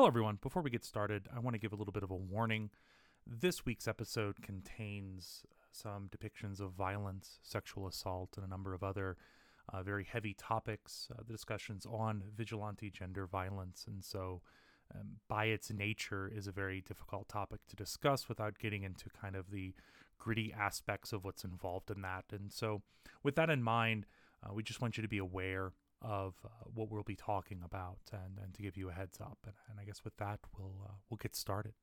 Hello, everyone. Before we get started, I want to give a little bit of a warning. This week's episode contains some depictions of violence, sexual assault, and a number of other uh, very heavy topics. Uh, the discussions on vigilante gender violence, and so um, by its nature, is a very difficult topic to discuss without getting into kind of the gritty aspects of what's involved in that. And so, with that in mind, uh, we just want you to be aware of uh, what we'll be talking about and, and to give you a heads up. And, and I guess with that, we'll uh, we'll get started.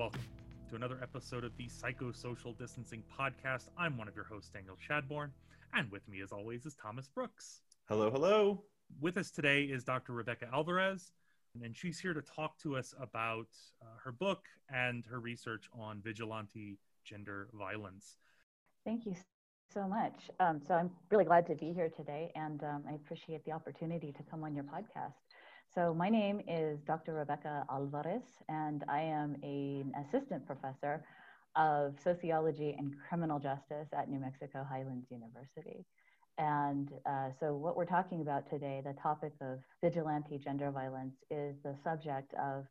Welcome to another episode of the Psychosocial Distancing Podcast. I'm one of your hosts, Daniel Shadbourne, and with me, as always, is Thomas Brooks. Hello, hello. With us today is Dr. Rebecca Alvarez, and she's here to talk to us about uh, her book and her research on vigilante gender violence. Thank you so much. Um, so I'm really glad to be here today, and um, I appreciate the opportunity to come on your podcast. So my name is Dr. Rebecca Alvarez, and I am an assistant professor of sociology and criminal justice at New Mexico Highlands University. And uh, so what we're talking about today, the topic of vigilante gender violence, is the subject of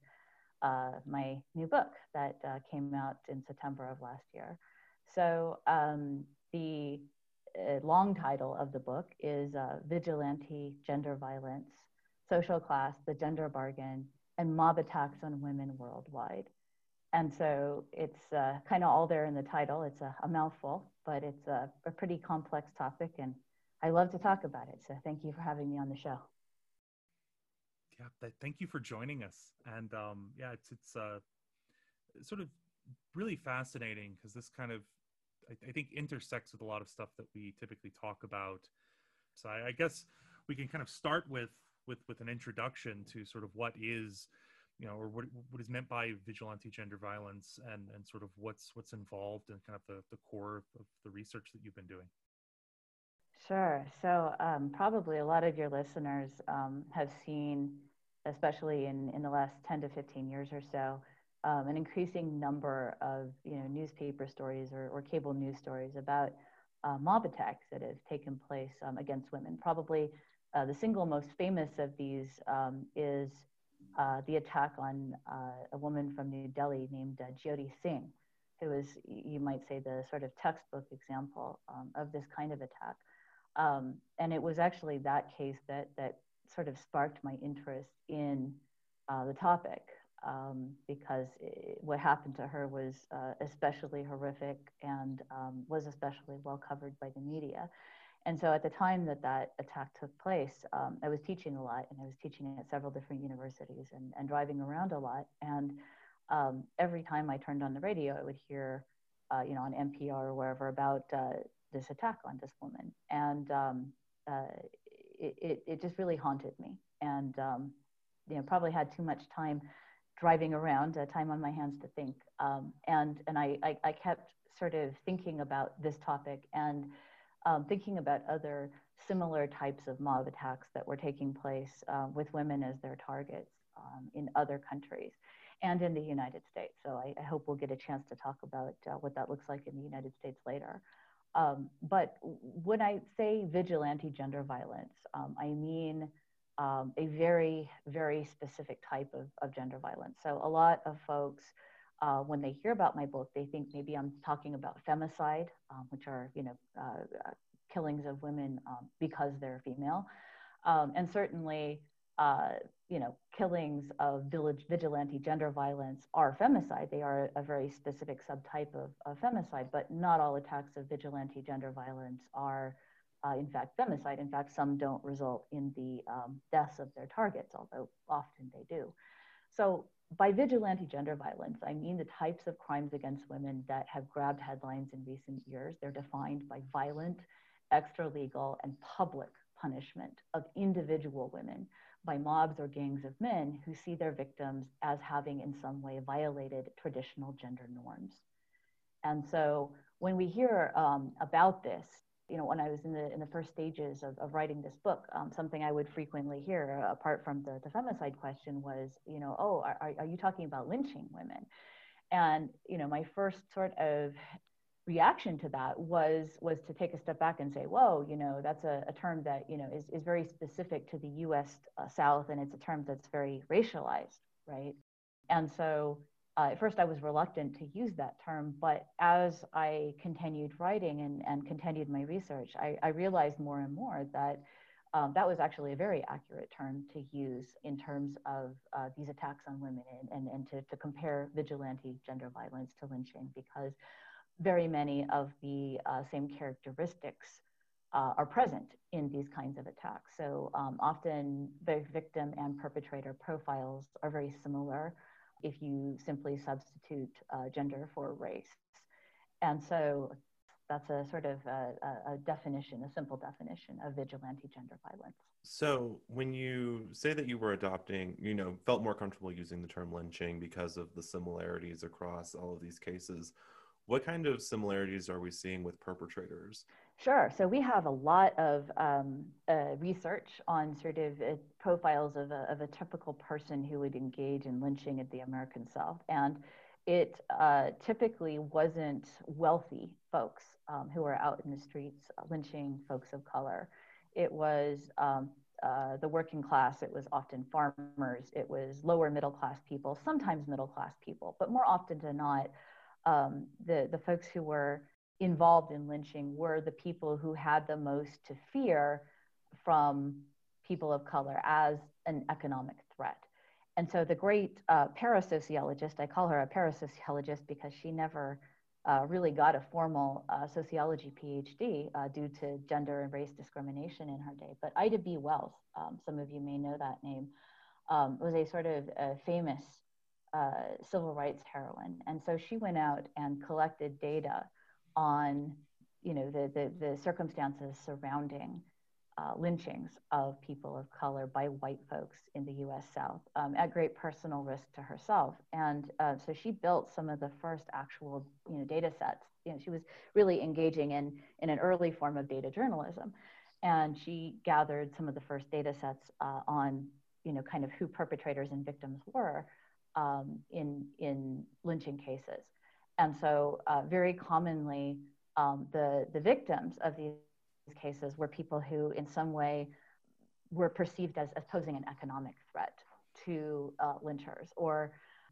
uh, my new book that uh, came out in September of last year. So um, the uh, long title of the book is uh, Vigilante Gender Violence social class, the gender bargain, and mob attacks on women worldwide. And so it's uh, kind of all there in the title. It's a, a mouthful, but it's a, a, pretty complex topic, and I love to talk about it. So thank you for having me on the show. Yeah, thank you for joining us. And um, yeah, it's it's uh, sort of really fascinating because this kind of I, I, think intersects with a lot of stuff that we typically talk about. So I, I guess we can kind of start with with with an introduction to sort of what is you know or what, what is meant by vigilante gender violence and and sort of what's what's involved in kind of the, the core of the research that you've been doing. Sure. So um, probably a lot of your listeners um, have seen especially in in the last 10 to 15 years or so um, an increasing number of you know newspaper stories or, or cable news stories about uh, mob attacks that have taken place um, against women probably uh, the single most famous of these um, is uh, the attack on uh, a woman from New Delhi named uh, Jyoti Singh, who is, you might say, the sort of textbook example um, of this kind of attack. Um, and it was actually that case that, that sort of sparked my interest in uh, the topic um, because it, what happened to her was uh, especially horrific and um, was especially well covered by the media. And so at the time that that attack took place, um, I was teaching a lot and I was teaching at several different universities and, and driving around a lot. And um, every time I turned on the radio, I would hear, uh, you know, on NPR or wherever about uh, this attack on this woman. And um, uh, it, it, it, just really haunted me. And, um, you know, probably had too much time driving around, uh, time on my hands to think. Um, and and I, I, I kept sort of thinking about this topic and um, thinking about other similar types of mob attacks that were taking place uh, with women as their targets um, in other countries and in the United States. So I, I hope we'll get a chance to talk about uh, what that looks like in the United States later. Um, but when I say vigilante gender violence, um, I mean um, a very, very specific type of, of gender violence. So a lot of folks uh, when they hear about my book, they think maybe I'm talking about femicide, um, which are you know uh, uh, killings of women um, because they're female, um, and certainly uh, you know killings of village vigilante gender violence are femicide. They are a very specific subtype of, of femicide, but not all attacks of vigilante gender violence are. Uh, in fact, femicide. In fact, some don't result in the um, deaths of their targets, although often they do. So by vigilante gender violence, I mean the types of crimes against women that have grabbed headlines in recent years. They're defined by violent, extra legal, and public punishment of individual women by mobs or gangs of men who see their victims as having in some way violated traditional gender norms. And so when we hear um, about this, you know, when I was in the in the first stages of, of writing this book, um, something I would frequently hear, uh, apart from the, the femicide question, was, you know, oh, are, are you talking about lynching women? And you know, my first sort of reaction to that was was to take a step back and say, whoa, you know, that's a, a term that you know is, is very specific to the U.S. Uh, South, and it's a term that's very racialized, right? And so uh, at first I was reluctant to use that term, but as I continued writing and, and continued my research, I, I realized more and more that um, that was actually a very accurate term to use in terms of uh, these attacks on women and, and, and to, to compare vigilante gender violence to lynching because very many of the uh, same characteristics uh, are present in these kinds of attacks. So um, often the victim and perpetrator profiles are very similar if you simply substitute uh, gender for race. And so that's a sort of a, a, definition, a simple definition of vigilante gender violence. So when you say that you were adopting, you know, felt more comfortable using the term lynching because of the similarities across all of these cases, what kind of similarities are we seeing with perpetrators? Sure. So we have a lot of um, uh, research on sort of uh, profiles of a, of a typical person who would engage in lynching at the American South. And it uh, typically wasn't wealthy folks um, who were out in the streets lynching folks of color. It was um, uh, the working class, it was often farmers, it was lower middle class people, sometimes middle class people, but more often than not, um, the, the folks who were involved in lynching were the people who had the most to fear from people of color as an economic threat. And so the great uh, parasociologist, I call her a parasociologist because she never uh, really got a formal uh, sociology PhD uh, due to gender and race discrimination in her day. But Ida B. Wells, um, some of you may know that name, um, was a sort of famous uh, civil rights heroine. And so she went out and collected data on, you know, the, the, the circumstances surrounding uh, lynchings of people of color by white folks in the U.S. South um, at great personal risk to herself. And uh, so she built some of the first actual, you know, data sets. You know, she was really engaging in, in an early form of data journalism. And she gathered some of the first data sets uh, on, you know, kind of who perpetrators and victims were um, in, in lynching cases. And so, uh, very commonly, um, the, the victims of these cases were people who, in some way, were perceived as, as posing an economic threat to uh, lynchers, or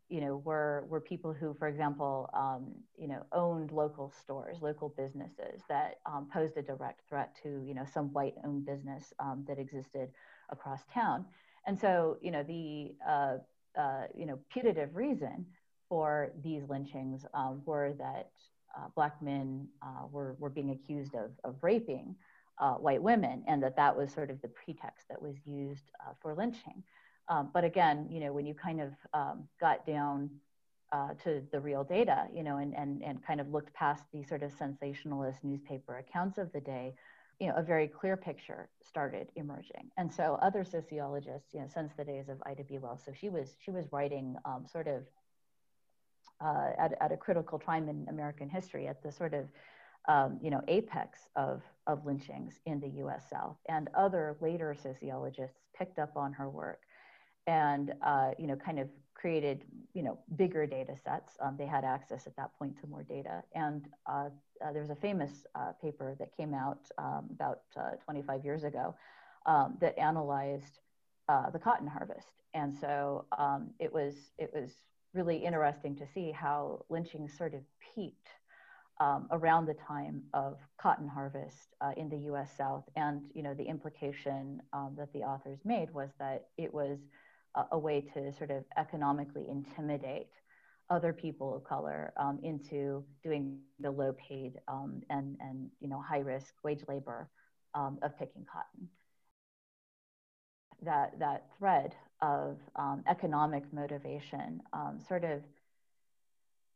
you know, were were people who, for example, um, you know, owned local stores, local businesses that um, posed a direct threat to you know some white-owned business um, that existed across town. And so, you know, the uh, uh, you know, putative reason for these lynchings um, were that uh, black men uh, were, were being accused of, of raping uh, white women and that that was sort of the pretext that was used uh, for lynching. Um, but again, you know, when you kind of um, got down uh, to the real data, you know, and, and, and kind of looked past the sort of sensationalist newspaper accounts of the day, you know, a very clear picture started emerging. And so other sociologists, you know, since the days of Ida B. Wells, so she was she was writing um, sort of uh, at, at a critical time in American history, at the sort of um, you know apex of of lynchings in the U.S. South, and other later sociologists picked up on her work, and uh, you know kind of created you know bigger data sets. Um, they had access at that point to more data, and uh, uh, there was a famous uh, paper that came out um, about uh, 25 years ago um, that analyzed uh, the cotton harvest. And so um, it was it was really interesting to see how lynching sort of peaked um, around the time of cotton harvest uh, in the U.S. South. And you know the implication um, that the authors made was that it was a way to sort of economically intimidate other people of color um, into doing the low paid um, and, and you know high risk wage labor um, of picking cotton. That, that thread of um, economic motivation um, sort of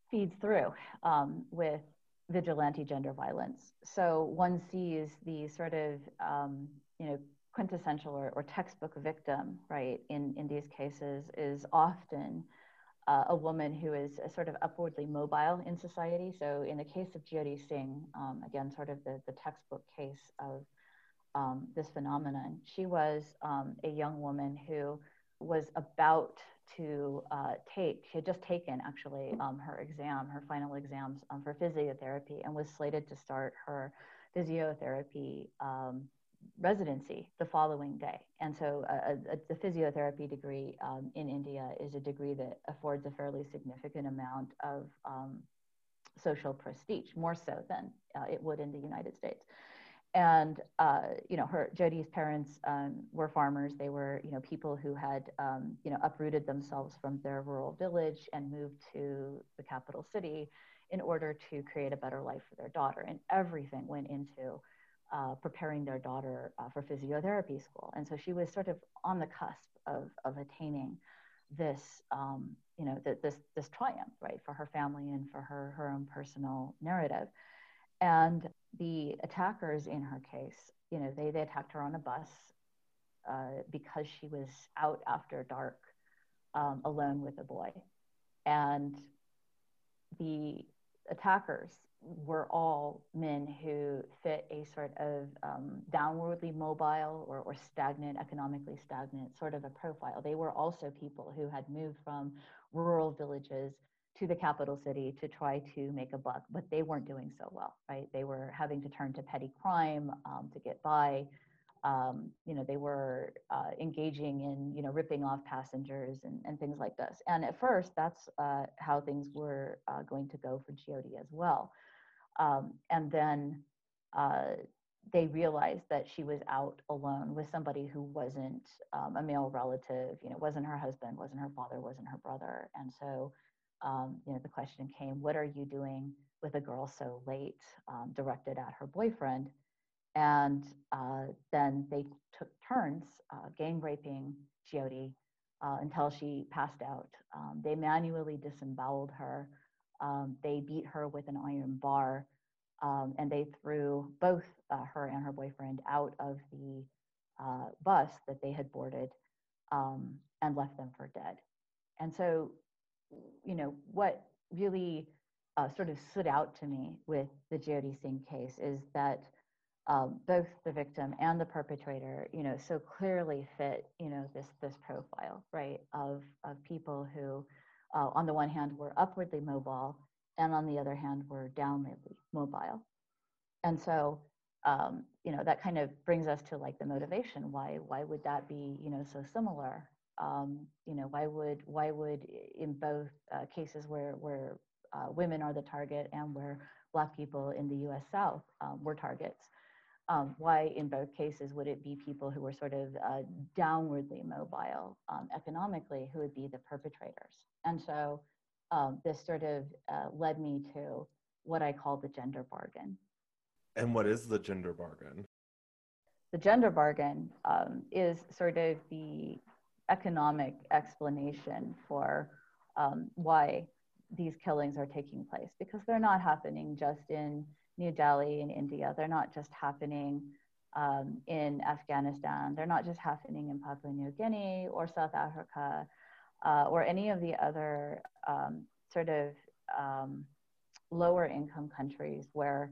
feeds through um, with vigilante gender violence. So one sees the sort of you know quintessential or, or, textbook victim, right, in, in these cases is often uh, a woman who is sort of upwardly mobile in society. So, in the case of Jyoti Singh, um, again, sort of the, the textbook case of um, this phenomenon, she was um, a young woman who was about to uh, take, she had just taken actually um, her exam, her final exams um, for physiotherapy, and was slated to start her physiotherapy um, residency the following day. And so, uh, a, the physiotherapy degree um, in India is a degree that affords a fairly significant amount of um, social prestige, more so than uh, it would in the United States. And uh, you know, her Jyoti's parents um, were farmers. They were you know people who had um, you know uprooted themselves from their rural village and moved to the capital city in order to create a better life for their daughter. And everything went into uh, preparing their daughter uh, for physiotherapy school. And so she was sort of on the cusp of, of attaining this, um, you know, th- this, this triumph, right, for her family and for her, her own personal narrative. And the attackers in her case, you know, they, they attacked her on a bus uh, because she was out after dark um, alone with a boy. And the attackers were all men who fit a sort of um, downwardly mobile or, or stagnant, economically stagnant sort of a profile. They were also people who had moved from rural villages to the capital city to try to make a buck, but they weren't doing so well, right? They were having to turn to petty crime um, to get by um, you know, they were uh, engaging in, you know, ripping off passengers and, and things like this. And at first, that's uh, how things were uh, going to go for Jyoti as well. Um, and then uh, they realized that she was out alone with somebody who wasn't um, a male relative, you know, wasn't her husband, wasn't her father, wasn't her brother. And so, um, you know, the question came, what are you doing with a girl so late, um, directed at her boyfriend? And uh, then they took turns uh, gang raping Jyoti uh, until she passed out. Um, they manually disemboweled her. Um, they beat her with an iron bar, um, and they threw both uh, her and her boyfriend out of the uh, bus that they had boarded um, and left them for dead. And so, you know, what really uh, sort of stood out to me with the Jyoti Singh case is that um, both the victim and the perpetrator, you know, so clearly fit, you know, this this profile, right, of of people who, uh, on the one hand, were upwardly mobile, and on the other hand, were downwardly mobile, and so, um, you know, that kind of brings us to like the motivation. Why why would that be, you know, so similar? Um, you know, why would why would in both uh, cases where where uh, women are the target and where Black people in the U.S. South um, were targets? um, why in both cases would it be people who were sort of uh, downwardly mobile um, economically who would be the perpetrators? And so um, this sort of uh, led me to what I call the gender bargain. And what is the gender bargain? The gender bargain um, is sort of the economic explanation for um, why these killings are taking place because they're not happening just in New Delhi in India. They're not just happening um, in Afghanistan. They're not just happening in Papua New Guinea or South Africa uh, or any of the other um, sort of um, lower income countries where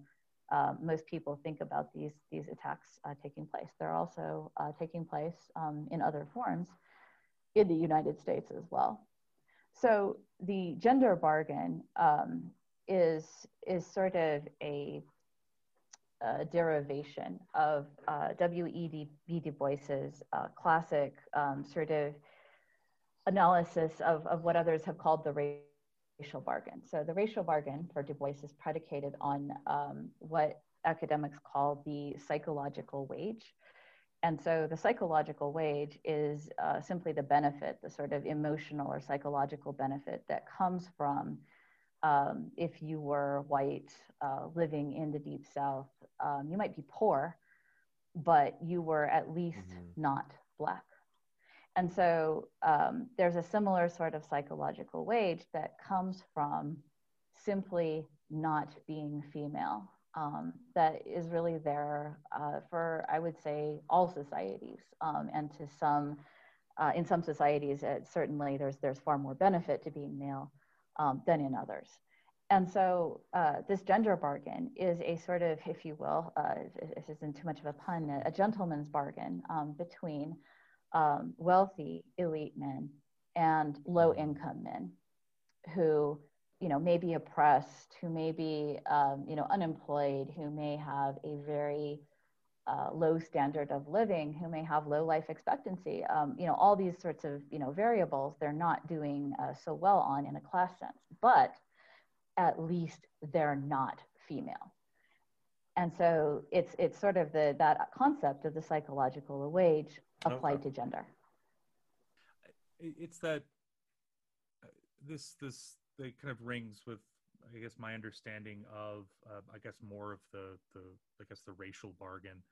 uh, most people think about these, these attacks uh, taking place. They're also uh, taking place um, in other forms in the United States as well. So the gender bargain um, is is sort of a, a derivation of uh, W.E.B. Du Bois's uh, classic um, sort of analysis of, of what others have called the racial bargain. So the racial bargain for Du Bois is predicated on um, what academics call the psychological wage. And so the psychological wage is uh, simply the benefit, the sort of emotional or psychological benefit that comes from um, if you were white uh, living in the deep south um, you might be poor but you were at least mm-hmm. not black and so um, there's a similar sort of psychological wage that comes from simply not being female um, that is really there uh, for, I would say, all societies, um, and to some, uh, in some societies, it, certainly there's there's far more benefit to being male um, than in others. And so uh, this gender bargain is a sort of, if you will, uh, if isn't too much of a pun, a, gentleman's bargain um, between um, wealthy elite men and low income men who you know may be oppressed who may be um, you know unemployed who may have a very uh, low standard of living who may have low life expectancy um, you know all these sorts of you know variables they're not doing uh, so well on in a class sense but at least they're not female and so it's it's sort of the that concept of the psychological wage applied okay. to gender it's that uh, this this it kind of rings with I guess my understanding of uh, I guess more of the the I guess the racial bargain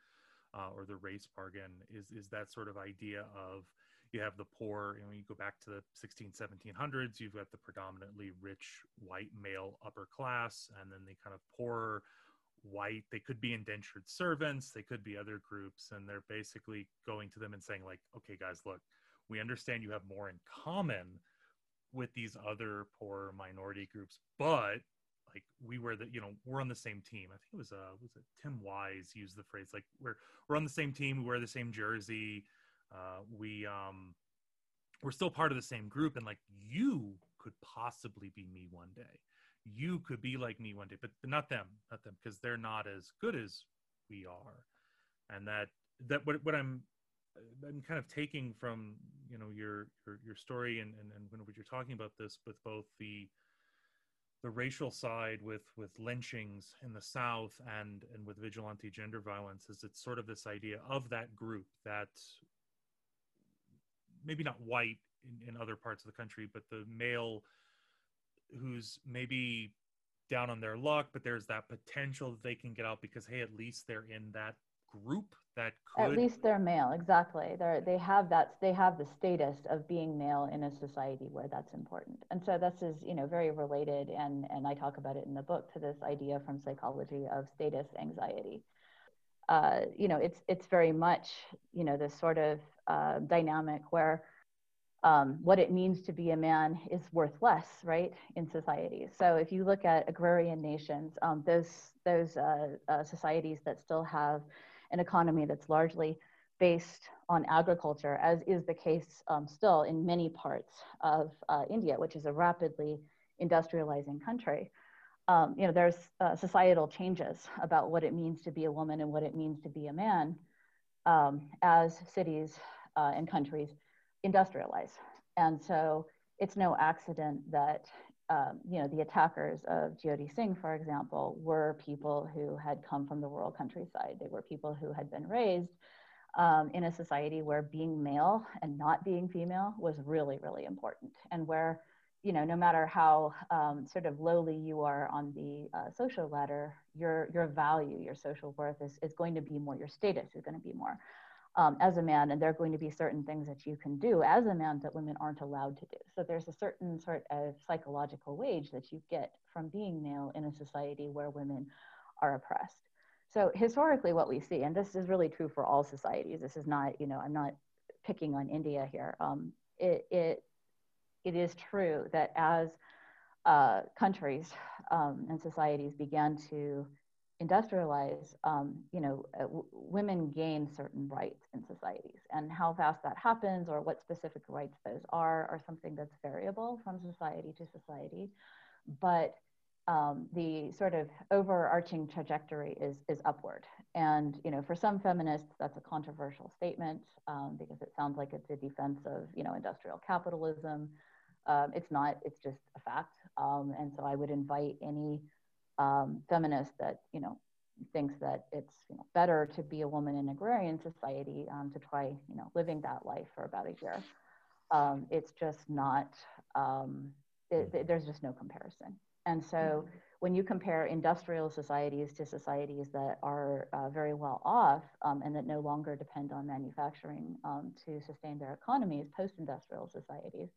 uh, or the race bargain. Is is that sort of idea of you have the poor and when you go back to the 16 1700s you've got the predominantly rich white male upper class and then the kind of poor white they could be indentured servants they could be other groups and they're basically going to them and saying like okay guys look we understand you have more in common with these other poor minority groups but like we were the you know we're on the same team. I think it was uh was it tim wise used the phrase like we're we're on the same team we wear the same jersey uh we um we're still part of the same group and like you could possibly be me one day. You could be like me one day but not them not them because they're not as good as we are. And that that what, what i'm I'm kind of taking from you know your your, your story and, and and when you're talking about this with both the the racial side with with lynchings in the south and and with vigilante gender violence is it's sort of this idea of that group that maybe not white in, in other parts of the country but the male who's maybe down on their luck but there's that potential that they can get out because hey at least they're in that group that could at least they're male exactly. They're they have that they have the status of being male in a society where that's important. And so this is you know very related and and i talk about it in the book to this idea from psychology of status anxiety. Uh, you know it's it's very much you know this sort of uh, dynamic where um, what it means to be a man is worth less, right, in society. So if you look at agrarian nations, um, those those uh, uh, societies that still have an economy that's largely based on agriculture, as is the case um, still in many parts of uh, India, which is a rapidly industrializing country. Um, you know, there's uh, societal changes about what it means to be a woman and what it means to be a man um, as cities uh, and countries industrialize. And so it's no accident that um, you know, the attackers of Jyoti Singh, for example, were people who had come from the rural countryside. They were people who had been raised um, in a society where being male and not being female was really, really important, and where, you know, no matter how um, sort of lowly you are on the uh, social ladder, your your value, your social worth is is going to be more. Your status is going to be more um, as a man, and there are going to be certain things that you can do as a man that women aren't allowed to do. So there's a certain sort of psychological wage that you get from being male in a society where women are oppressed. So historically, what we see, and this is really true for all societies. This is not, you know, I'm not picking on India here. Um, it, it it is true that as uh, countries um, and societies began to industrialize, um, you know, uh, w- women gain certain rights in societies, and how fast that happens or what specific rights those are are something that's variable from society to society. But um, the sort of overarching trajectory is is upward, and you know, for some feminists, that's a controversial statement um, because it sounds like it's a defense of you know industrial capitalism. Um, it's not; it's just a fact. Um, and so, I would invite any um, feminist that you know thinks that it's you know, better to be a woman in agrarian society um, to try you know living that life for about a year. Um, it's just not. Um, it, there's just no comparison. And so mm-hmm. when you compare industrial societies to societies that are uh, very well off um, and that no longer depend on manufacturing um, to sustain their economies, post-industrial societies,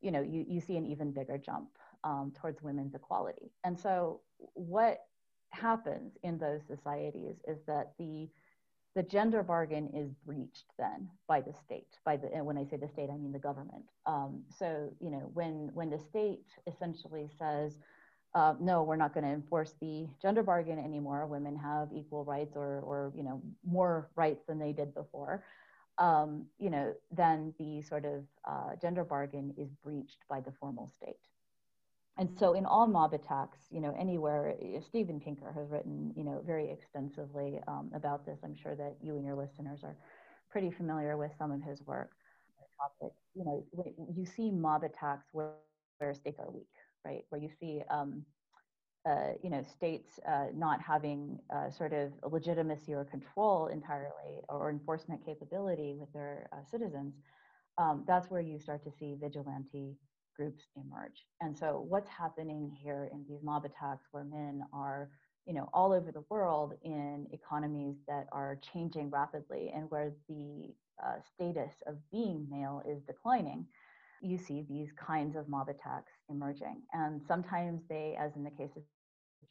you know, you, you see an even bigger jump um, towards women's equality. And so, what happens in those societies is that the the gender bargain is breached then by the state by the and when i say the state i mean the government um, so you know when when the state essentially says uh, no we're not going to enforce the gender bargain anymore women have equal rights or or you know more rights than they did before um, you know then the sort of uh, gender bargain is breached by the formal state and so in all mob attacks, you know, anywhere, Steven Pinker has written, you know, very extensively um, about this. I'm sure that you and your listeners are pretty familiar with some of his work. You know, you see mob attacks where, where states are weak, right? Where you see, um, uh, you know, states uh, not having uh, sort of legitimacy or control entirely or enforcement capability with their uh, citizens. Um, that's where you start to see vigilante groups emerge. And so what's happening here in these mob attacks where men are, you know, all over the world in economies that are changing rapidly and where the uh, status of being male is declining, you see these kinds of mob attacks emerging. And sometimes they, as in the case of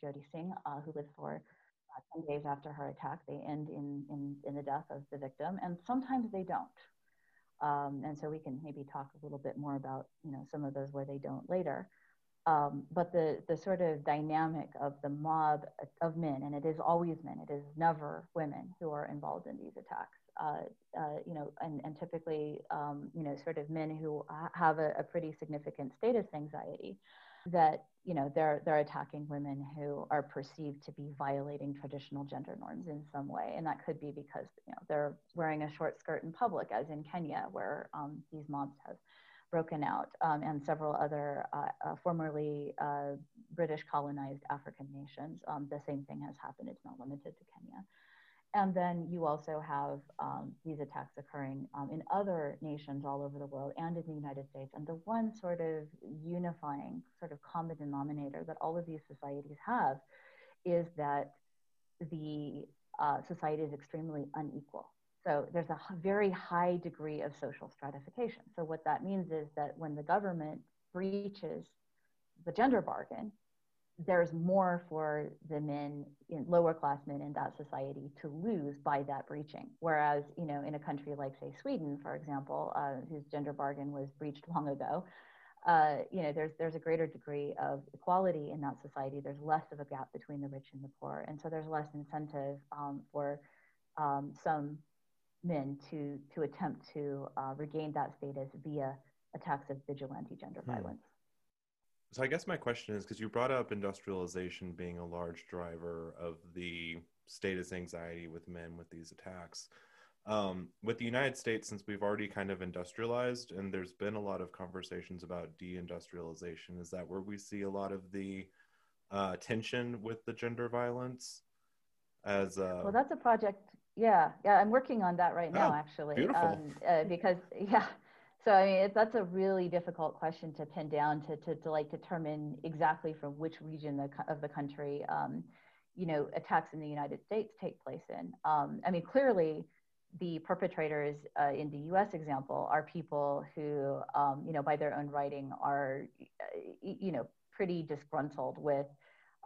Jyoti Singh, uh, who lived for uh, 10 days after her attack, they end in, in, in the death of the victim. And sometimes they don't. Um, and so we can maybe talk a little bit more about you know some of those where they don't later. Um, but the the sort of dynamic of the mob of men, and it is always men, it is never women who are involved in these attacks. Uh, uh, you know, and, and typically, um, you know, sort of men who have a, a pretty significant status anxiety that you know they're they're attacking women who are perceived to be violating traditional gender norms in some way. And that could be because you know they're wearing a short skirt in public as in kenya where um, these mobs have broken out. Um, and several other uh, uh, formerly uh, british colonized african nations um, the same thing has happened. It's not limited to kenya and then you also have um, these attacks occurring um, in other nations all over the world and in the United States. And the one sort of unifying, sort of common denominator that all of these societies have is that the uh, society is extremely unequal. So there's a very high degree of social stratification. So what that means is that when the government breaches the gender bargain, there's more for the men in lower class men in that society to lose by that breaching. Whereas you know in a country like say sweden for example uh, whose gender bargain was breached long ago uh, you know there's there's a greater degree of equality in that society. There's less of a gap between the rich and the poor. And so there's less incentive um, for um, some men to to attempt to uh, regain that status via attacks of vigilante gender hmm. violence so I guess my question is because you brought up industrialization being a large driver of the status anxiety with men with these attacks. Um, with the United States, since we've already kind of industrialized and there's been a lot of conversations about deindustrialization, is that where we see a lot of the uh, tension with the gender violence? As uh... well, that's a project. Yeah, yeah, I'm working on that right now, oh, actually. Beautiful. Um, uh, because yeah, so I mean, it, that's a really difficult question to pin down to, to, to like determine exactly from which region the, of the country, um, you know, attacks in the United States take place in. Um, I mean, clearly the perpetrators uh, in the U.S. example are people who, um, you know, by their own writing are, you know, pretty disgruntled with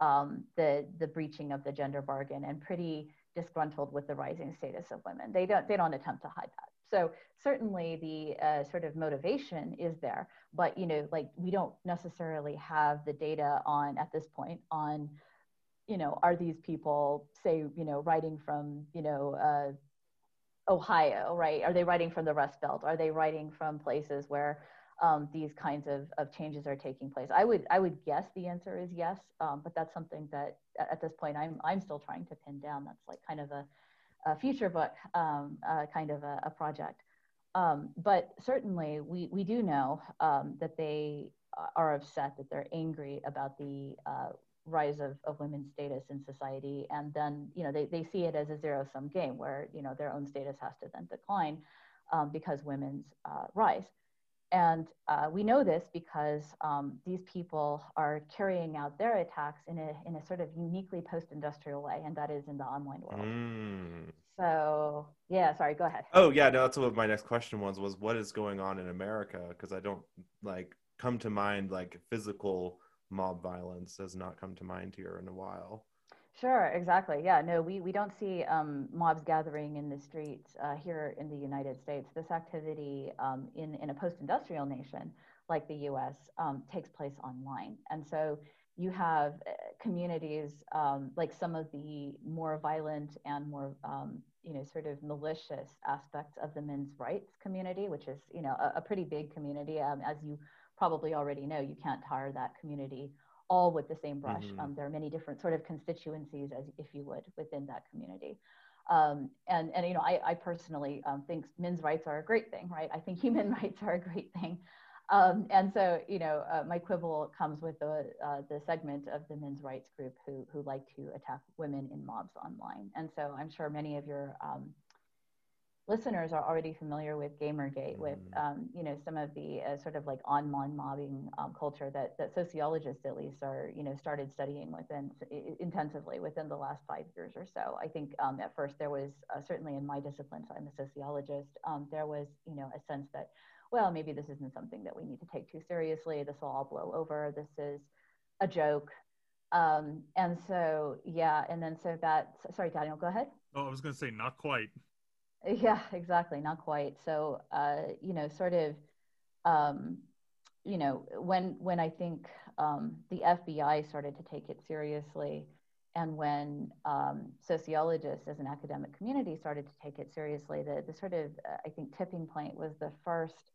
um, the the breaching of the gender bargain and pretty disgruntled with the rising status of women. They don't they don't attempt to hide that. So certainly the uh, sort of motivation is there, but you know, like we don't necessarily have the data on at this point on, you know, are these people say, you know, writing from, you know, uh, Ohio, right? Are they writing from the Rust Belt? Are they writing from places where um, these kinds of, of changes are taking place? I would I would guess the answer is yes, um, but that's something that at this point I'm I'm still trying to pin down. That's like kind of a a future book um, uh, kind of a, a project. Um, but certainly, we, we do know um, that they are upset, that they're angry about the uh, rise of, of women's status in society. And then, you know, they, they see it as a zero sum game where, you know, their own status has to then decline um, because women's uh, rise. And uh, we know this because um, these people are carrying out their attacks in a, in a sort of uniquely post industrial way, and that is in the online world. Mm. So, yeah, sorry, go ahead. Oh, yeah, no, that's what my next question was was what is going on in America? Because I don't like come to mind like physical mob violence has not come to mind here in a while. Sure, exactly. Yeah, no, we, we don't see um, mobs gathering in the streets uh, here in the United States. This activity um, in, in a post industrial nation like the US um, takes place online. And so you have uh, communities um, like some of the more violent and more um, you know sort of malicious aspects of the men's rights community which is you know a, a pretty big community um, as you probably already know you can't tar that community all with the same brush mm-hmm. Um, there are many different sort of constituencies as if you would within that community um, and and you know I, I personally um, think men's rights are a great thing right I think human rights are a great thing um, and so, you know, uh, my quibble comes with the, uh, the segment of the men's rights group who, who like to attack women in mobs online. And so I'm sure many of your um, listeners are already familiar with Gamergate, mm-hmm. with, um, you know, some of the uh, sort of like online mobbing um, culture that, that sociologists at least are, you know, started studying within intensively within the last five years or so. I think um, at first there was, uh, certainly in my discipline, so I'm a sociologist, um, there was, you know, a sense that well, maybe this isn't something that we need to take too seriously. This will all blow over. This is a joke. Um, and so, yeah. And then so that, sorry, Daniel, go ahead. Oh, I was going to say, not quite. Yeah, exactly. Not quite. So, uh, you know, sort of, um, you know, when, when I think um, the FBI started to take it seriously, and when um, sociologists as an academic community started to take it seriously, the, the sort of, uh, I think, tipping point was the first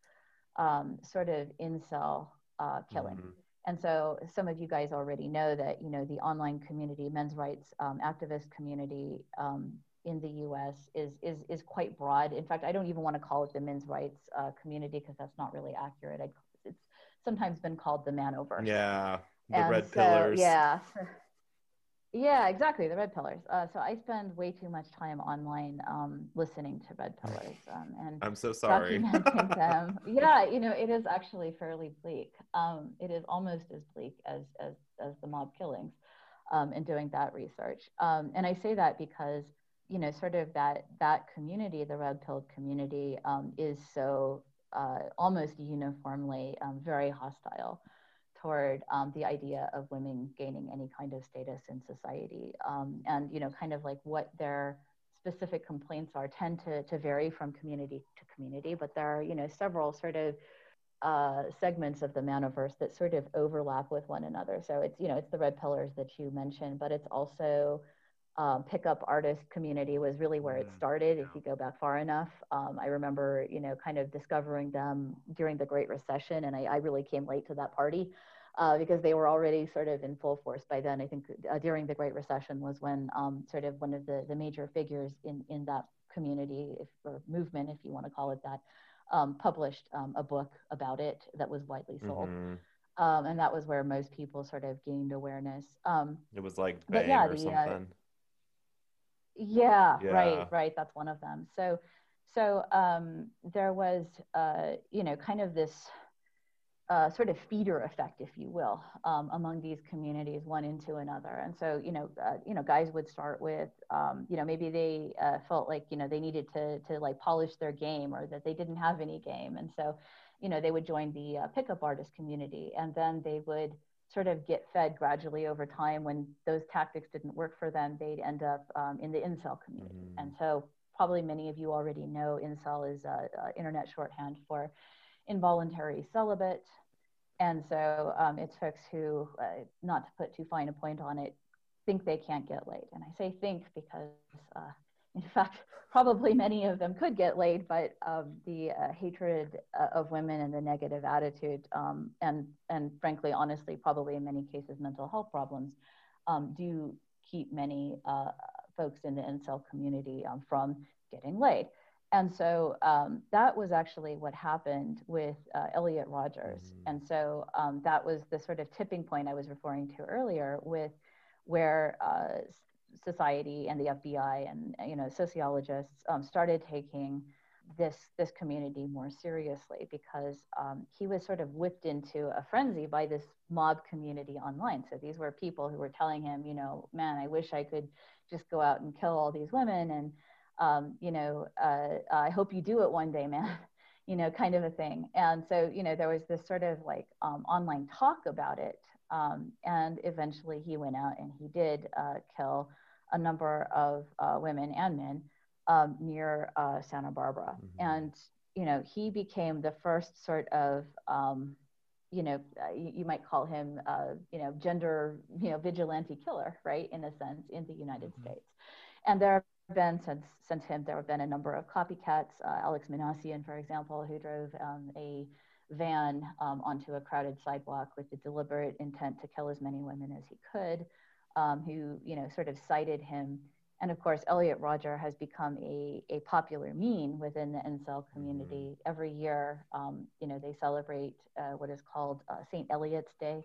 um, sort of incel uh, killing. Mm-hmm. And so some of you guys already know that, you know, the online community, men's rights um, activist community um, in the U.S. is is is quite broad. In fact, I don't even want to call it the men's rights uh, community because that's not really accurate. I, it's sometimes been called the man over. Yeah, the and red so, pillars. Yeah, yeah, exactly. The red pillars. Uh, so I spend way too much time online um, listening to red pillars um, and I'm so sorry. documenting them. Yeah, you know, it is actually fairly bleak. Um, it is almost as bleak as as as the mob killings, um, in doing that research. Um, and I say that because you know, sort of that that community, the red pill community, um, is so uh, almost uniformly very hostile toward um, the idea of women gaining any kind of status in society. Um, and, you know, kind of like what their specific complaints are tend to, to vary from community to community, but there are, you know, several sort of uh, segments of the manoverse that sort of overlap with one another. So it's, you know, it's the red pillars that you mentioned, but it's also um, pickup artist community was really where it mm, started. If you go back far enough, um, I remember, you know, kind of discovering them during the Great Recession, and I, I really came late to that party uh, because they were already sort of in full force by then. I think uh, during the Great Recession was when um, sort of one of the, the major figures in, in that community if, or movement, if you want to call it that, um, published um, a book about it that was widely sold. Mm-hmm. Um, and that was where most people sort of gained awareness. Um, it was like Bang yeah, or the, uh, something. Yeah, yeah, right, right. That's one of them. So, so um, there was, uh, you know, kind of this uh, sort of feeder effect, if you will, um, among these communities, one into another. And so, you know, uh, you know, guys would start with, um, you know, maybe they uh, felt like, you know, they needed to to like polish their game or that they didn't have any game, and so, you know, they would join the uh, pickup artist community, and then they would sort of get fed gradually over time. When those tactics didn't work for them, they'd end up um, in the incel community. Mm-hmm. And so, probably many of you already know incel is uh, internet shorthand for involuntary celibate. And so um, it's folks who, uh, not to put too fine a point on it, think they can't get laid. And I say think because, uh, in fact, probably many of them could get laid, but um, the uh, hatred uh, of women and the negative attitude, um, and and frankly, honestly, probably in many cases, mental health problems, um, do keep many uh, folks in the incel community um, from getting laid and so um, that was actually what happened with uh, Elliot Rogers. Mm-hmm. And so um, that was the sort of tipping point I was referring to earlier with where uh, society and the FBI and you know sociologists um, started taking this this community more seriously because um, he was sort of whipped into a frenzy by this mob community online. So these were people who were telling him, you know, man, I wish I could just go out and kill all these women and um, you know, uh, I hope you do it one day, man, you know, kind of a thing. And so, you know, there was this sort of like um, online talk about it Um, and eventually he went out and he did uh, kill a number of uh, women and men um, near uh, Santa Barbara. Mm-hmm. And, you know, he became the first sort of, um, you know, uh, you, you, might call him, uh, you know, gender, you know, vigilante killer, right, in a sense, in the United mm-hmm. States. And there have been, since, since him, there have been a number of copycats. Uh, Alex Minassian, for example, who drove um, a van um, onto a crowded sidewalk with the deliberate intent to kill as many women as he could, um, who, you know, sort of cited him and of course, Elliot Rodger has become a, a popular meme within the incel community. Mm-hmm. Every year, um, you know, they celebrate uh, what is called uh, St. Elliot's Day,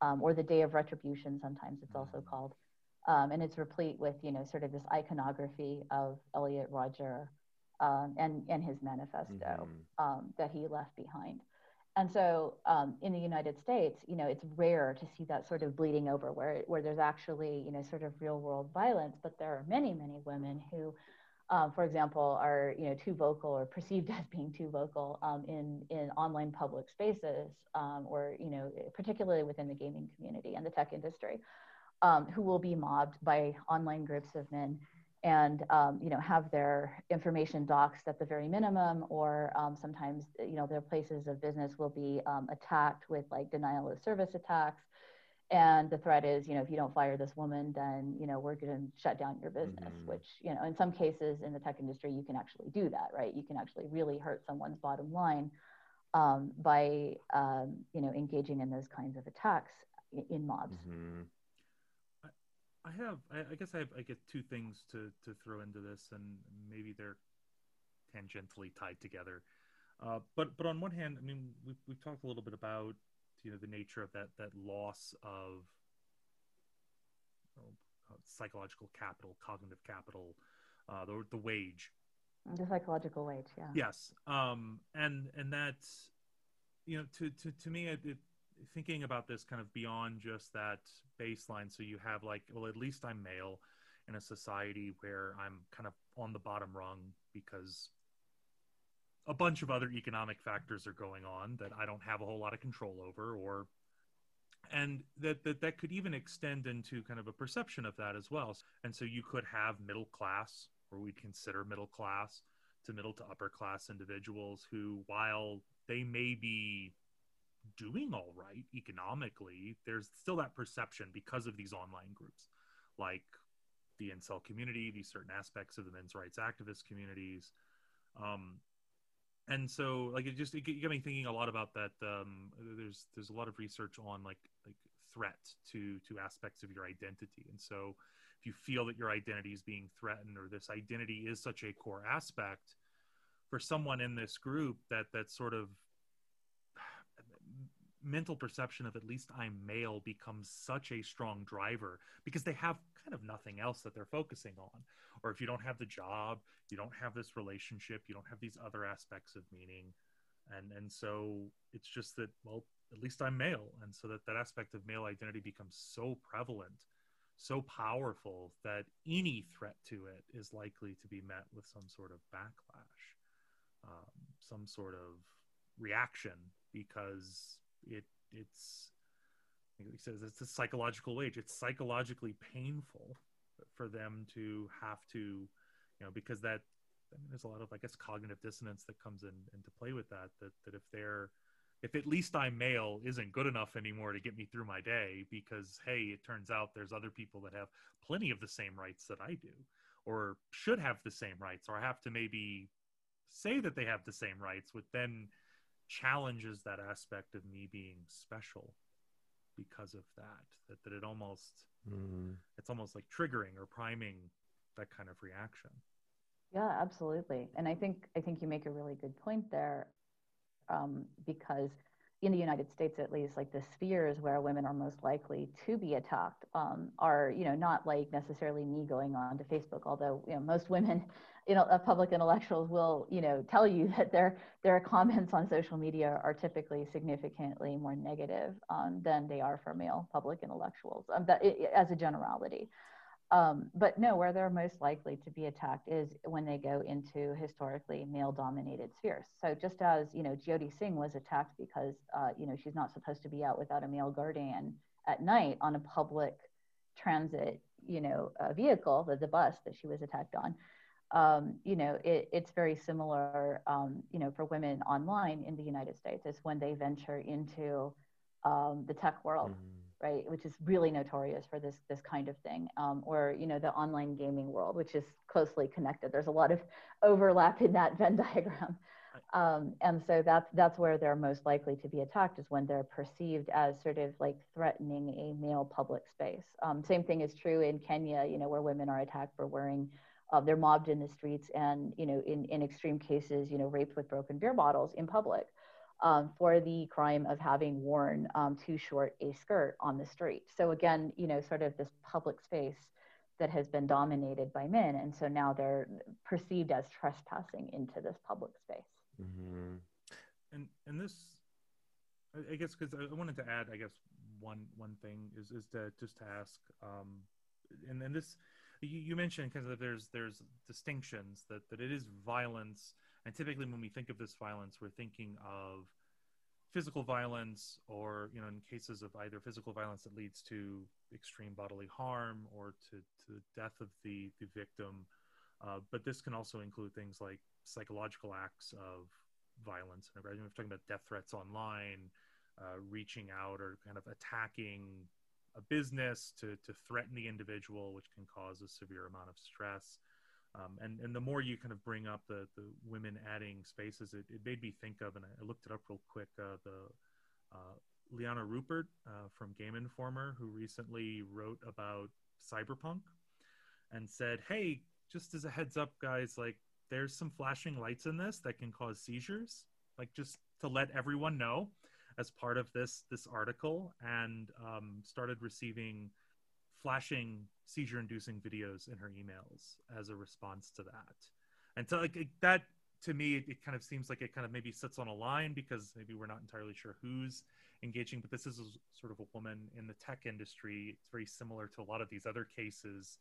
um, or the Day of Retribution. Sometimes it's also mm-hmm. called, um, and it's replete with you know sort of this iconography of Elliot Rodger um, and and his manifesto mm-hmm. Um, that he left behind. And so um, in the United States, you know, it's rare to see that sort of bleeding over where, where there's actually, you know, sort of real world violence. But there are many, many women who, um, for example, are, you know, too vocal or perceived as being too vocal um, in, in online public spaces um, or, you know, particularly within the gaming community and the tech industry, um, who will be mobbed by online groups of men and um, you know have their information doxed at the very minimum or um, sometimes you know their places of business will be um, attacked with like denial of service attacks and the threat is you know if you don't fire this woman then you know we're going to shut down your business mm-hmm. which you know in some cases in the tech industry you can actually do that right you can actually really hurt someone's bottom line um, by um, you know engaging in those kinds of attacks in mobs mm-hmm. I have. I, I guess I have. I get two things to to throw into this, and maybe they're tangentially tied together. Uh, but but on one hand, I mean, we've we've talked a little bit about you know the nature of that that loss of you know, uh, psychological capital, cognitive capital, uh, the the wage, the psychological wage, yeah. Yes, um, and and that's you know to to to me it, it thinking about this kind of beyond just that baseline. So you have like, well, at least I'm male in a society where I'm kind of on the bottom rung because a bunch of other economic factors are going on that I don't have a whole lot of control over or and that, that that could even extend into kind of a perception of that as well and so you could have middle class or we'd consider middle class to middle to upper class individuals who while they may be doing all right economically, there's still that perception because of these online groups, like the incel community, these certain aspects of the men's rights activist communities. Um, and so like it just it, got me thinking a lot about that um, there's there's a lot of research on like like threat to to aspects of your identity and so if you feel that your identity is being threatened or this identity is such a core aspect for someone in this group that that sort of mental perception of at least I'm male becomes such a strong driver because they have kind of nothing else that they're focusing on. Or if you don't have the job, you don't have this relationship, you don't have these other aspects of meaning. And and so it's just that well, at least I'm male. And so that that aspect of male identity becomes so prevalent, so powerful that any threat to it is likely to be met with some sort of backlash, um, some sort of reaction because it it's he says it's a psychological wage. It's psychologically painful for them to have to, you know, because that I mean, there's a lot of I guess cognitive dissonance that comes in into play with that. That that if they're if at least I'm male isn't good enough anymore to get me through my day because hey, it turns out there's other people that have plenty of the same rights that I do or should have the same rights or I have to maybe say that they have the same rights with then challenges that aspect of me being special because of that that, that it almost mm. it's almost like triggering or priming that kind of reaction yeah absolutely and i think i think you make a really good point there um, because in the United States, at least, like the spheres where women are most likely to be attacked um, are, you know, not like necessarily me going on to Facebook. Although, you know, most women, you know, public intellectuals will, you know, tell you that their their comments on social media are typically significantly more negative um, than they are for male public intellectuals. Um, that it, as a generality. Um, but no, where they're most likely to be attacked is when they go into historically male-dominated spheres. So just as you know, Jyoti Singh was attacked because uh, you know she's not supposed to be out without a male guardian at night on a public transit, you know, vehicle, the, the bus that she was attacked on. Um, you know, it, it's very similar, um, you know, for women online in the United States. It's when they venture into um, the tech world, mm-hmm. right, which is really notorious for this this kind of thing, um, or you know, the online gaming world, which is closely connected. There's a lot of overlap in that Venn diagram. Um, and so that's that's where they're most likely to be attacked is when they're perceived as sort of like threatening a male public space. Um, same thing is true in Kenya, you know, where women are attacked for wearing, uh, they're mobbed in the streets and you know, in in extreme cases, you know, raped with broken beer bottles in public. Um, for the crime of having worn um, too short a skirt on the street. So again, you know, sort of this public space that has been dominated by men, and so now they're perceived as trespassing into this public space. Mm-hmm. And and this, I guess, because I wanted to add, I guess one one thing is is to just to ask, um, and then this, you, you mentioned because there's there's distinctions that that it is violence, and typically when we think of this violence, we're thinking of physical violence or you know in cases of either physical violence that leads to extreme bodily harm or to, to death of the, the victim uh, but this can also include things like psychological acts of violence and aggression. We're talking about death threats online, uh, reaching out or kind of attacking a business to, to threaten the individual, which can cause a severe amount of stress. Um, and, and the more you kind of bring up the, the women adding spaces, it, it made me think of, and I looked it up real quick, uh, the uh, Liana Ruppert uh, from Game Informer, who recently wrote about cyberpunk and said, hey, just as a heads up, guys, like there's some flashing lights in this that can cause seizures. Like just to let everyone know, as part of this this article, and um, started receiving flashing seizure-inducing videos in her emails as a response to that. And so like that to me, it, it, kind of seems like it kind of maybe sits on a line because maybe we're not entirely sure who's engaging. But this is a, sort of a woman in the tech industry. It's very similar to a lot of these other cases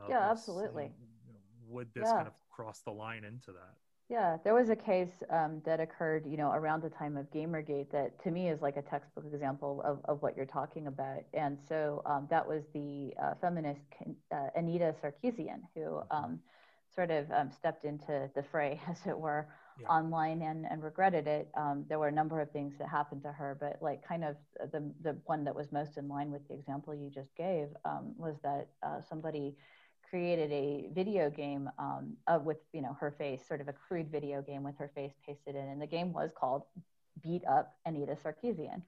uh, yeah, absolutely. You know, would this yeah. kind of cross the line into that? Yeah, there was a case um, that occurred, you know, around the time of Gamergate that to me is like a textbook example of, of what you're talking about. And so um, that was the uh, feminist uh, Anita Sarkeesian who mm-hmm. um, sort of um, stepped into the fray, as it were, yeah. online and, and regretted it. Um, there were a number of things that happened to her, but like kind of the, the one that was most in line with the example you just gave um, was that uh, somebody created a video game um, uh, with you know her face, sort of a crude video game with her face pasted in, and the game was called Beat Up Anita Sarkeesian.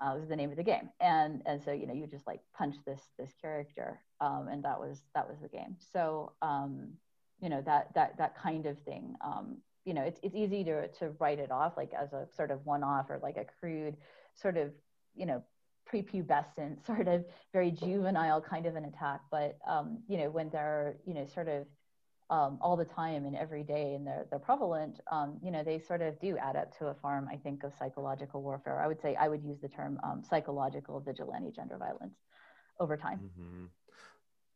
Yeah. Uh, was the name of the game, and and so you know you just like punch this this character, um, and that was that was the game. So um, you know that that that kind of thing. Um, you know, it's it's easy to to write it off like as a sort of one off or like a crude sort of you know prepubescent, sort of very juvenile kind of an attack. But um, you know, when they're you know sort of um, all the time and every day and they're they're prevalent, um, you know, they sort of do add up to a form, I think, of psychological warfare. I would say I would use the term um, psychological vigilante gender violence over time. Mm-hmm.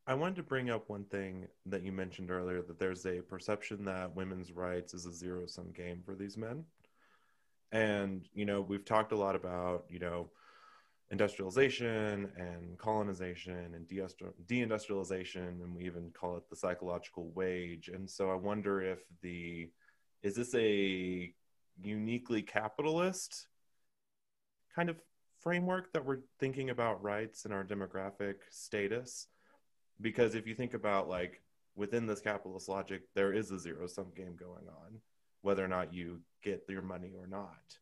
I wanted to bring up one thing that you mentioned earlier that there's a perception that women's rights is a zero sum game for these men. And, you know, we've talked a lot about, you know, industrialization and colonization and deindustrialization and we even call it the psychological wage. And so i wonder if the is this a uniquely capitalist kind of framework that we're thinking about rights and our demographic status? Because if you think about like within this capitalist logic there is a zero sum game going on whether or not you get your money or not.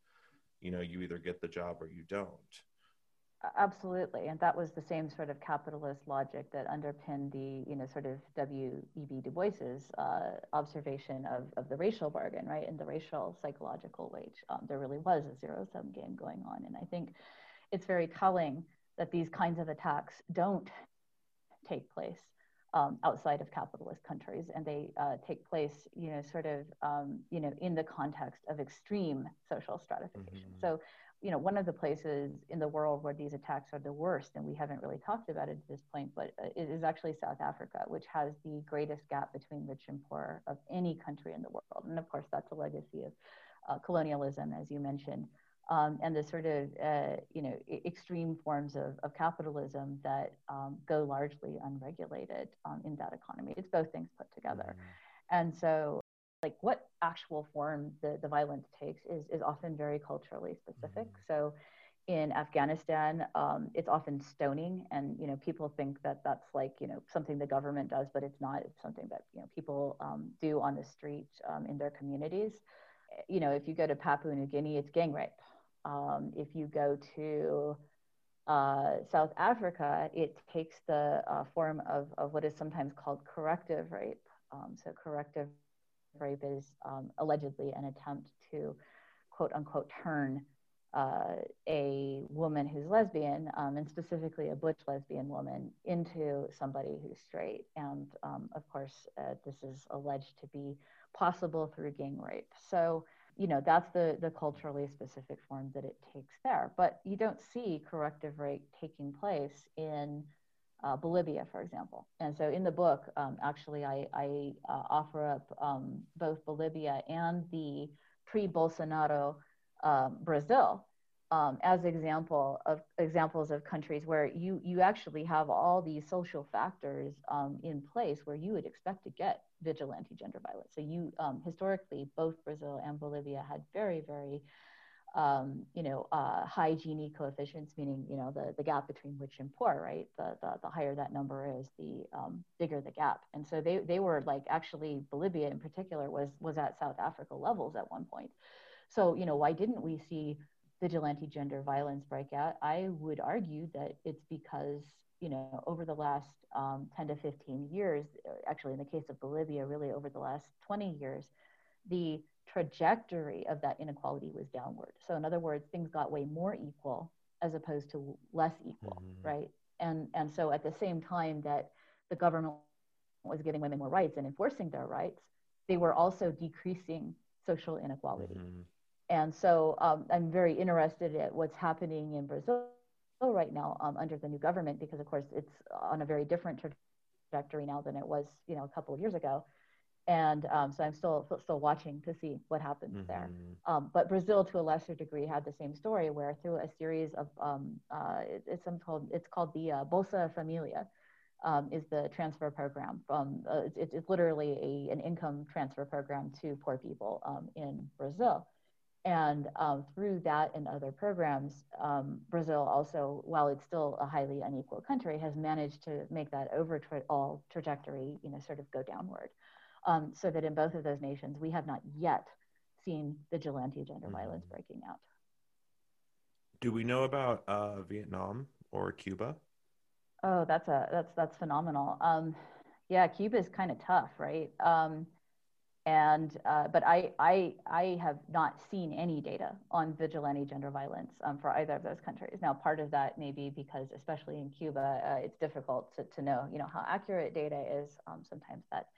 You know you either get the job or you don't Absolutely, and that was the same sort of capitalist logic that underpinned the, you know, sort of W.E.B. Du Bois's uh, observation of, of the racial bargain, right, and the racial psychological wage. Um, there really was a zero-sum game going on, and I think it's very telling that these kinds of attacks don't take place um, outside of capitalist countries, and they uh, take place, you know, sort of, um, you know, in the context of extreme social stratification. Mm-hmm. So you know, one of the places in the world where these attacks are the worst, and we haven't really talked about it at this point, but uh, it is actually South Africa, which has the greatest gap between rich and poor of any country in the world. And of course, that's a legacy of uh, colonialism, as you mentioned. um, and the sort of uh, you know extreme forms of, of capitalism that um, go largely unregulated um, in that economy. It's both things put together, mm-hmm. and so like what actual form the, the violence takes is is often very culturally specific. Mm-hmm. So in Afghanistan, um, it's often stoning, and you know people think that that's like you know something the government does, but it's not. It's something that you know people um, do on the street um, in their communities. You know, if you go to Papua New Guinea, it's gang rape. Um, if you go to uh, South Africa, it takes the uh, form of, of what is sometimes called corrective rape. Um, so corrective rape is um, allegedly an attempt to quote unquote turn uh, a woman who's lesbian, um, and specifically a butch lesbian woman, into somebody who's straight. And um, of course, uh, this is alleged to be possible through gang rape. So, you know, that's the, the culturally specific form that it takes there. But you don't see corrective rape taking place in uh, Bolivia, for example. And so in the book, um, actually, I, I uh, offer up um, both Bolivia and the pre Bolsonaro um, Brazil um, as example of examples of countries where you you actually have all these social factors um, in place where you would expect to get vigilante gender violence. So you um, historically both Brazil and Bolivia had very very um, you know uh, high Gini coefficients, meaning you know the the gap between rich and poor, right? The the, the higher that number is, the um, bigger the gap. And so they they were like actually Bolivia in particular was was at South Africa levels at one point. So, you know, why didn't we see vigilante gender violence breakout? I would argue that it's because, you know, over the last um, 10 to 15 years, actually, in the case of Bolivia, really over the last 20 years, the trajectory of that inequality was downward. So, in other words, things got way more equal as opposed to less equal, mm-hmm. right? And and so at the same time that the government was giving women more rights and enforcing their rights, they were also decreasing social inequality. Mm-hmm. And so um, I'm very interested at what's happening in Brazil right now um, under the new government because, of course, it's on a very different trajectory now than it was, you know, a couple of years ago. And um, so I'm still still watching to see what happens mm-hmm. there. Um, but Brazil, to a lesser degree, had the same story where through a series of um, uh, it, it's called it's called the uh, Bolsa Familia, um, is the transfer program from uh, it's, it's literally a, an income transfer program to poor people um, in Brazil. And um, through that and other programs, um, Brazil also, while it's still a highly unequal country, has managed to make that overall trajectory, you know, sort of go downward. Um, so that in both of those nations, we have not yet seen vigilante gender mm-hmm. violence breaking out. Do we know about uh, Vietnam or Cuba? Oh, that's a that's that's phenomenal. Um, yeah, Cuba is kind of tough, right? Um, and uh, but I, I I have not seen any data on vigilante gender violence um, for either of those countries. Now, part of that may be because, especially in Cuba, uh, it's difficult to, to know you know how accurate data is. Um, sometimes that,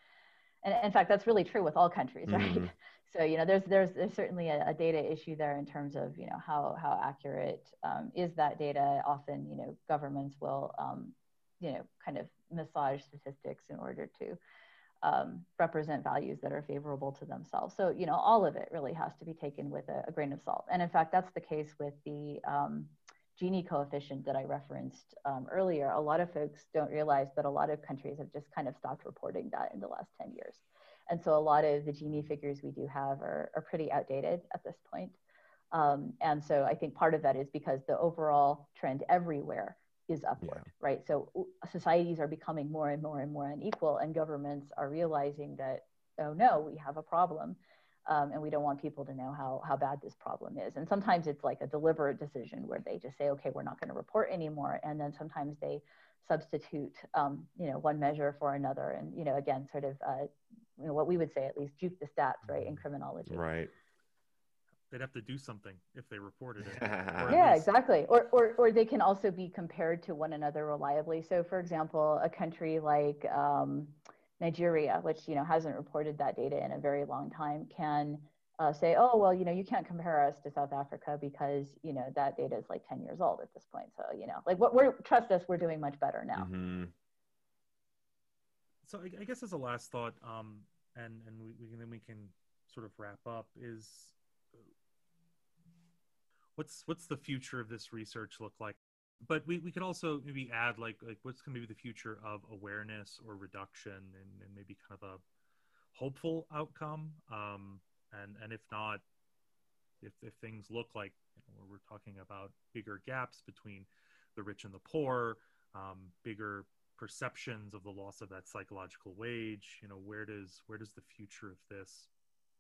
and in fact, that's really true with all countries, right? Mm-hmm. So you know, there's there's there's certainly a, a, data issue there in terms of you know how how accurate um, is that data. Often, you know, governments will um, you know kind of massage statistics in order to um, represent values that are favorable to themselves. So, you know, all of it really has to be taken with a, a grain of salt. And in fact, that's the case with the um, Gini coefficient that I referenced um, earlier. A lot of folks don't realize that a lot of countries have just kind of stopped reporting that in the last 10 years. And so a lot of the Gini figures we do have are, are pretty outdated at this point. Um, and so I think part of that is because the overall trend everywhere is upward, yeah. right? So societies are becoming more and more and more unequal, and governments are realizing that, oh no, we have a problem. Um, and we don't want people to know how, how bad this problem is. And sometimes it's like a deliberate decision where they just say, okay, we're not going to report anymore. And then sometimes they substitute, um, you know, one measure for another. And, you know, again, sort of, uh, you know, what we would say at least juke the stats, right, in mm-hmm. criminology. Right they'd have to do something if they reported it. yeah, least... exactly. Or, or, or they can also be compared to one another reliably. So, for example, a country like um, Nigeria, which you know hasn't reported that data in a very long time, can uh, say, "Oh, well, you know, you can't compare us to South Africa because you know that data is like 10 years old at this point. So, you know, like what we're trust us, we're doing much better now." Mm-hmm. So, I, I, guess as a last thought, um, and and we, we then we can sort of wrap up is what's what's the future of this research look like? But we, we could also maybe add like like what's going to be the future of awareness or reduction and, and maybe kind of a hopeful outcome. Um, and and if not, if if things look like you know, we're talking about bigger gaps between the rich and the poor, um, bigger perceptions of the loss of that psychological wage you know where does where does the future of this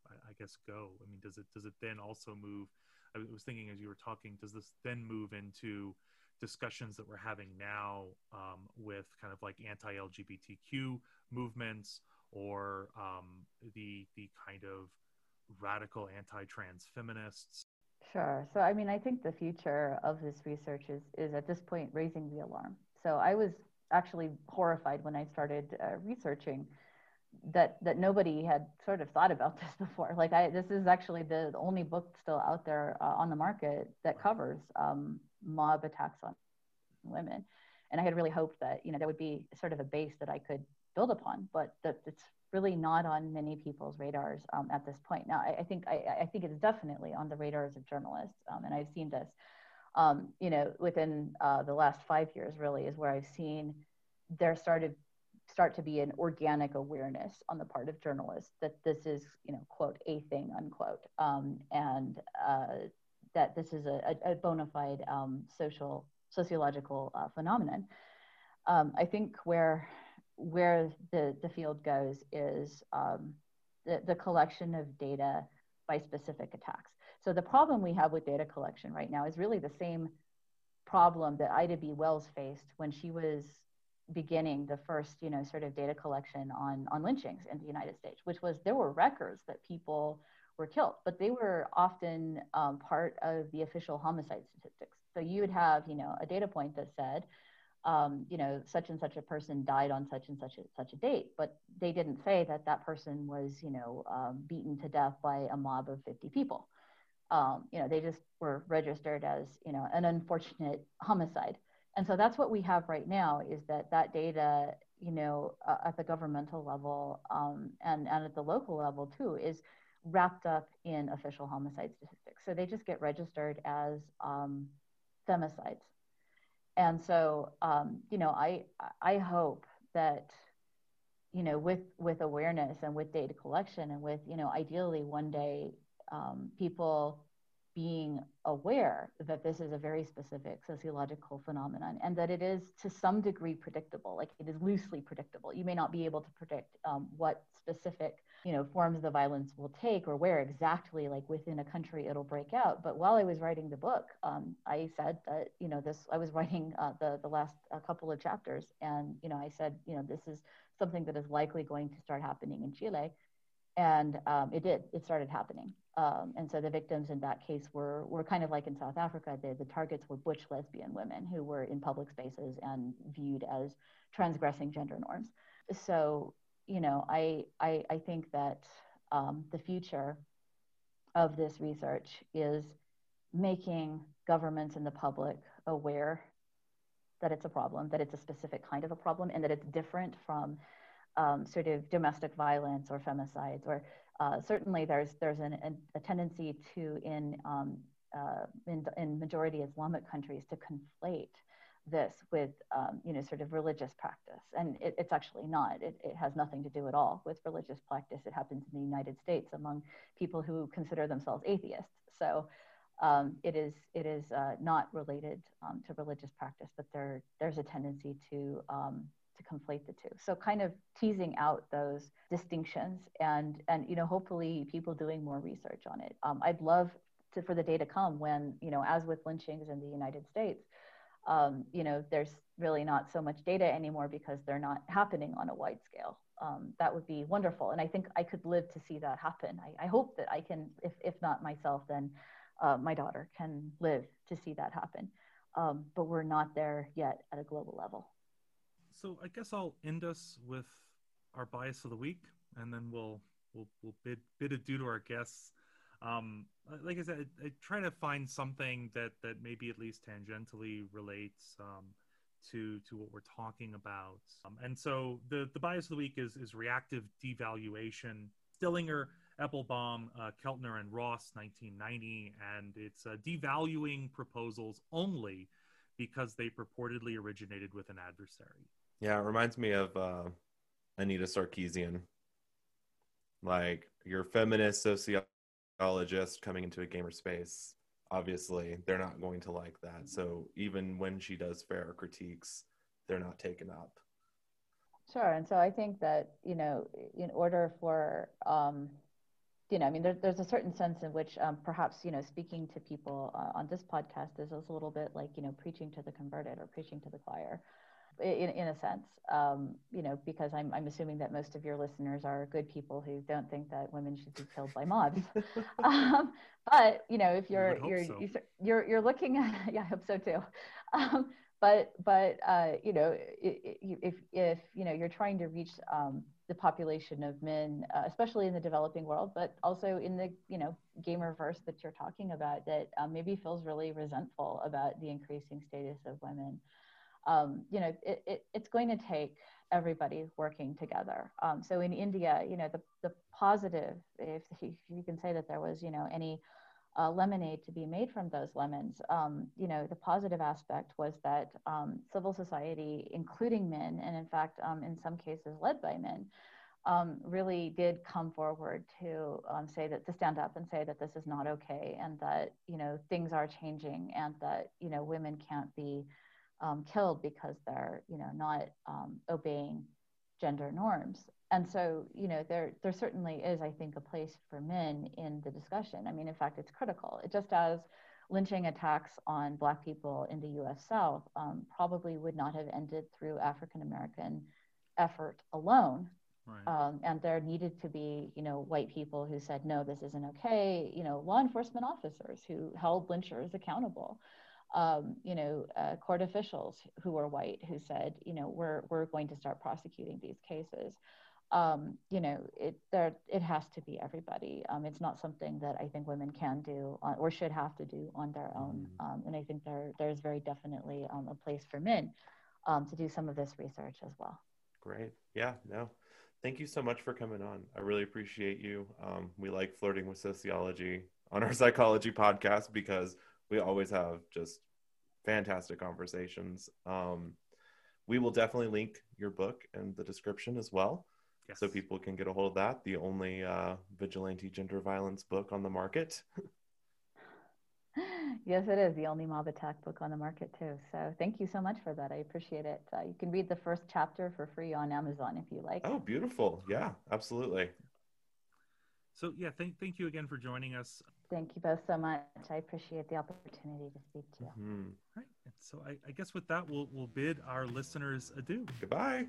I, I, guess go i mean does it does it then also move i was thinking as you were talking does this then move into discussions that we're having now um, with kind of like anti-lgbtq movements or um, the the kind of radical anti-trans feminists Sure. So, I mean, I think the future of this research is, is at this point raising the alarm. So, I was actually horrified when I started uh, researching that that nobody had sort of thought about this before. Like, I this is actually the, only book still out there uh, on the market that covers um, mob attacks on women, and I had really hoped that you know there would be sort of a base that I could build upon, but that it's really not on many people's radars um, at this point. Now, I, I think I, I, think it's definitely on the radars of journalists, um, and I've seen this. Um, you know, within uh, the last five years, really, is where I've seen there started start to be an organic awareness on the part of journalists that this is, you know, quote a thing unquote, um, and uh, that this is a, a bona fide um, social sociological uh, phenomenon. Um, I think where where the, the field goes is um, the, the collection of data by specific attacks. So the problem we have with data collection right now is really the same problem that Ida B. Wells faced when she was beginning the first, you know, sort of data collection on, on lynchings in the United States, which was there were records that people were killed, but they were often um, part of the official homicide statistics. So you would have, you know, a data point that said, um, you know, such and such a person died on such and such a, such a date, but they didn't say that that person was, you know, um, beaten to death by a mob of 50 people. Um, you know, they just were registered as, you know, an unfortunate homicide. And so that's what we have right now is that that data, you know, uh, at the governmental level um, and, and at the local level too, is wrapped up in official homicide statistics. So they just get registered as um, femicides and so um, you know i i hope that you know with with awareness and with data collection and with you know ideally one day um, people being aware that this is a very specific sociological phenomenon and that it is to some degree predictable like it is loosely predictable. You may not be able to predict um, what specific you know forms the violence will take or where exactly like within a country it'll break out. But while i was writing the book um, i said that you know this i was writing uh, the the last uh, couple of chapters and you know i said you know this is something that is likely going to start happening in chile. And um, it did. It started happening um, and so the victims in that case were were kind of like in south africa the, the targets were butch lesbian women who were in public spaces and viewed as transgressing gender norms so you know, I, I, I think that um, the future of this research is making governments and the public aware that it's a problem, that it's a specific kind of a problem, and that it's different from um, sort of domestic violence or femicides. Or uh, certainly, there's there's an, a tendency to in, um, uh, in in majority Islamic countries to conflate this with um, you know sort of religious practice. And it, it's actually not. It, it, has nothing to do at all with religious practice. It happens in the united states among people who consider themselves atheists. So um, it is it is uh, not related um, to religious practice but there there's a tendency to um, to conflate the two so kind of teasing out those distinctions and and you know hopefully people doing more research on it um, i'd love to, for the day to come when you know as with lynchings in the united states um, you know, there's really not so much data anymore because they're not happening on a wide scale. Um, that would be wonderful. And I think I could live to see that happen. I, I hope that I can, if, if not myself, then uh, my daughter can live to see that happen. Um, but we're not there yet at a global level. So I guess I'll end us with our bias of the week, and then we'll we'll, we'll bid bid adieu to our guests um, like I said, I, I, try to find something that that maybe at least tangentially relates um, to to what we're talking about. Um, and so the the bias of the week is is reactive devaluation. Stillinger Epelbaum, uh, Keltner, and Ross, 1990, and it's uh, devaluing proposals only because they purportedly originated with an adversary. Yeah, it reminds me of uh, Anita Sarkeesian. Like your feminist sociologist coming into a gamer space, obviously they're not going to like that. So even when she does fair critiques, they're not taken up. Sure, and so I think that you know, in order for um, you know, I mean, there, there's a certain sense in which um, perhaps you know, speaking to people uh, on this podcast is a little bit like you know, preaching to the converted or preaching to the choir in, in a sense, um, you know, because I'm, I'm assuming that most of your listeners are good people who don't think that women should be killed by mobs. um, but you know, if you're you're, so. you're you're looking at, yeah, I hope so too. Um, but but uh, you know, if if you know you're trying to reach um, the population of men, uh, especially in the developing world, but also in the you know gamer verse that you're talking about, that um, maybe feels really resentful about the increasing status of women um, you know, it, it, it's going to take everybody working together. Um, so in India, you know, the, the positive, if, you can say that there was, you know, any uh, lemonade to be made from those lemons, um, you know, the positive aspect was that um, civil society, including men, and in fact, um, in some cases led by men, um, really did come forward to um, say that to stand up and say that this is not okay and that you know things are changing and that you know women can't be um, killed because they're you know not um, obeying gender norms. And so you know there there certainly is i think a place for men in the discussion. I mean in fact it's critical. It just as lynching attacks on black people in the us south um, probably would not have ended through african american effort alone. Right. Um, and there needed to be, you know, white people who said, no, this isn't okay. You know, law enforcement officers who held lynchers accountable um, you know, uh, court officials who were white who said, you know, we're we're going to start prosecuting these cases. Um, you know, it there it has to be everybody. Um, it's not something that I think women can do on, or should have to do on their own. Mm-hmm. Um, and I think there there's very definitely um, a place for men um, to do some of this research as well. Great. Yeah. No. Thank you so much for coming on. I really appreciate you. Um, we like flirting with sociology on our psychology podcast because we always have just fantastic conversations. Um, we will definitely link your book in the description as well. Yes. So people can get a hold of that. The only uh, vigilante gender violence book on the market. yes, it is the only mob attack book on the market too. So thank you so much for that. I appreciate it. Uh, you can read the first chapter for free on Amazon if you like. Oh, beautiful! Yeah, absolutely. So yeah, thank thank you again for joining us. Thank you both so much. I appreciate the opportunity to speak to you. Mm-hmm. Right. And so I, I guess with that, we'll we'll bid our listeners adieu. Goodbye.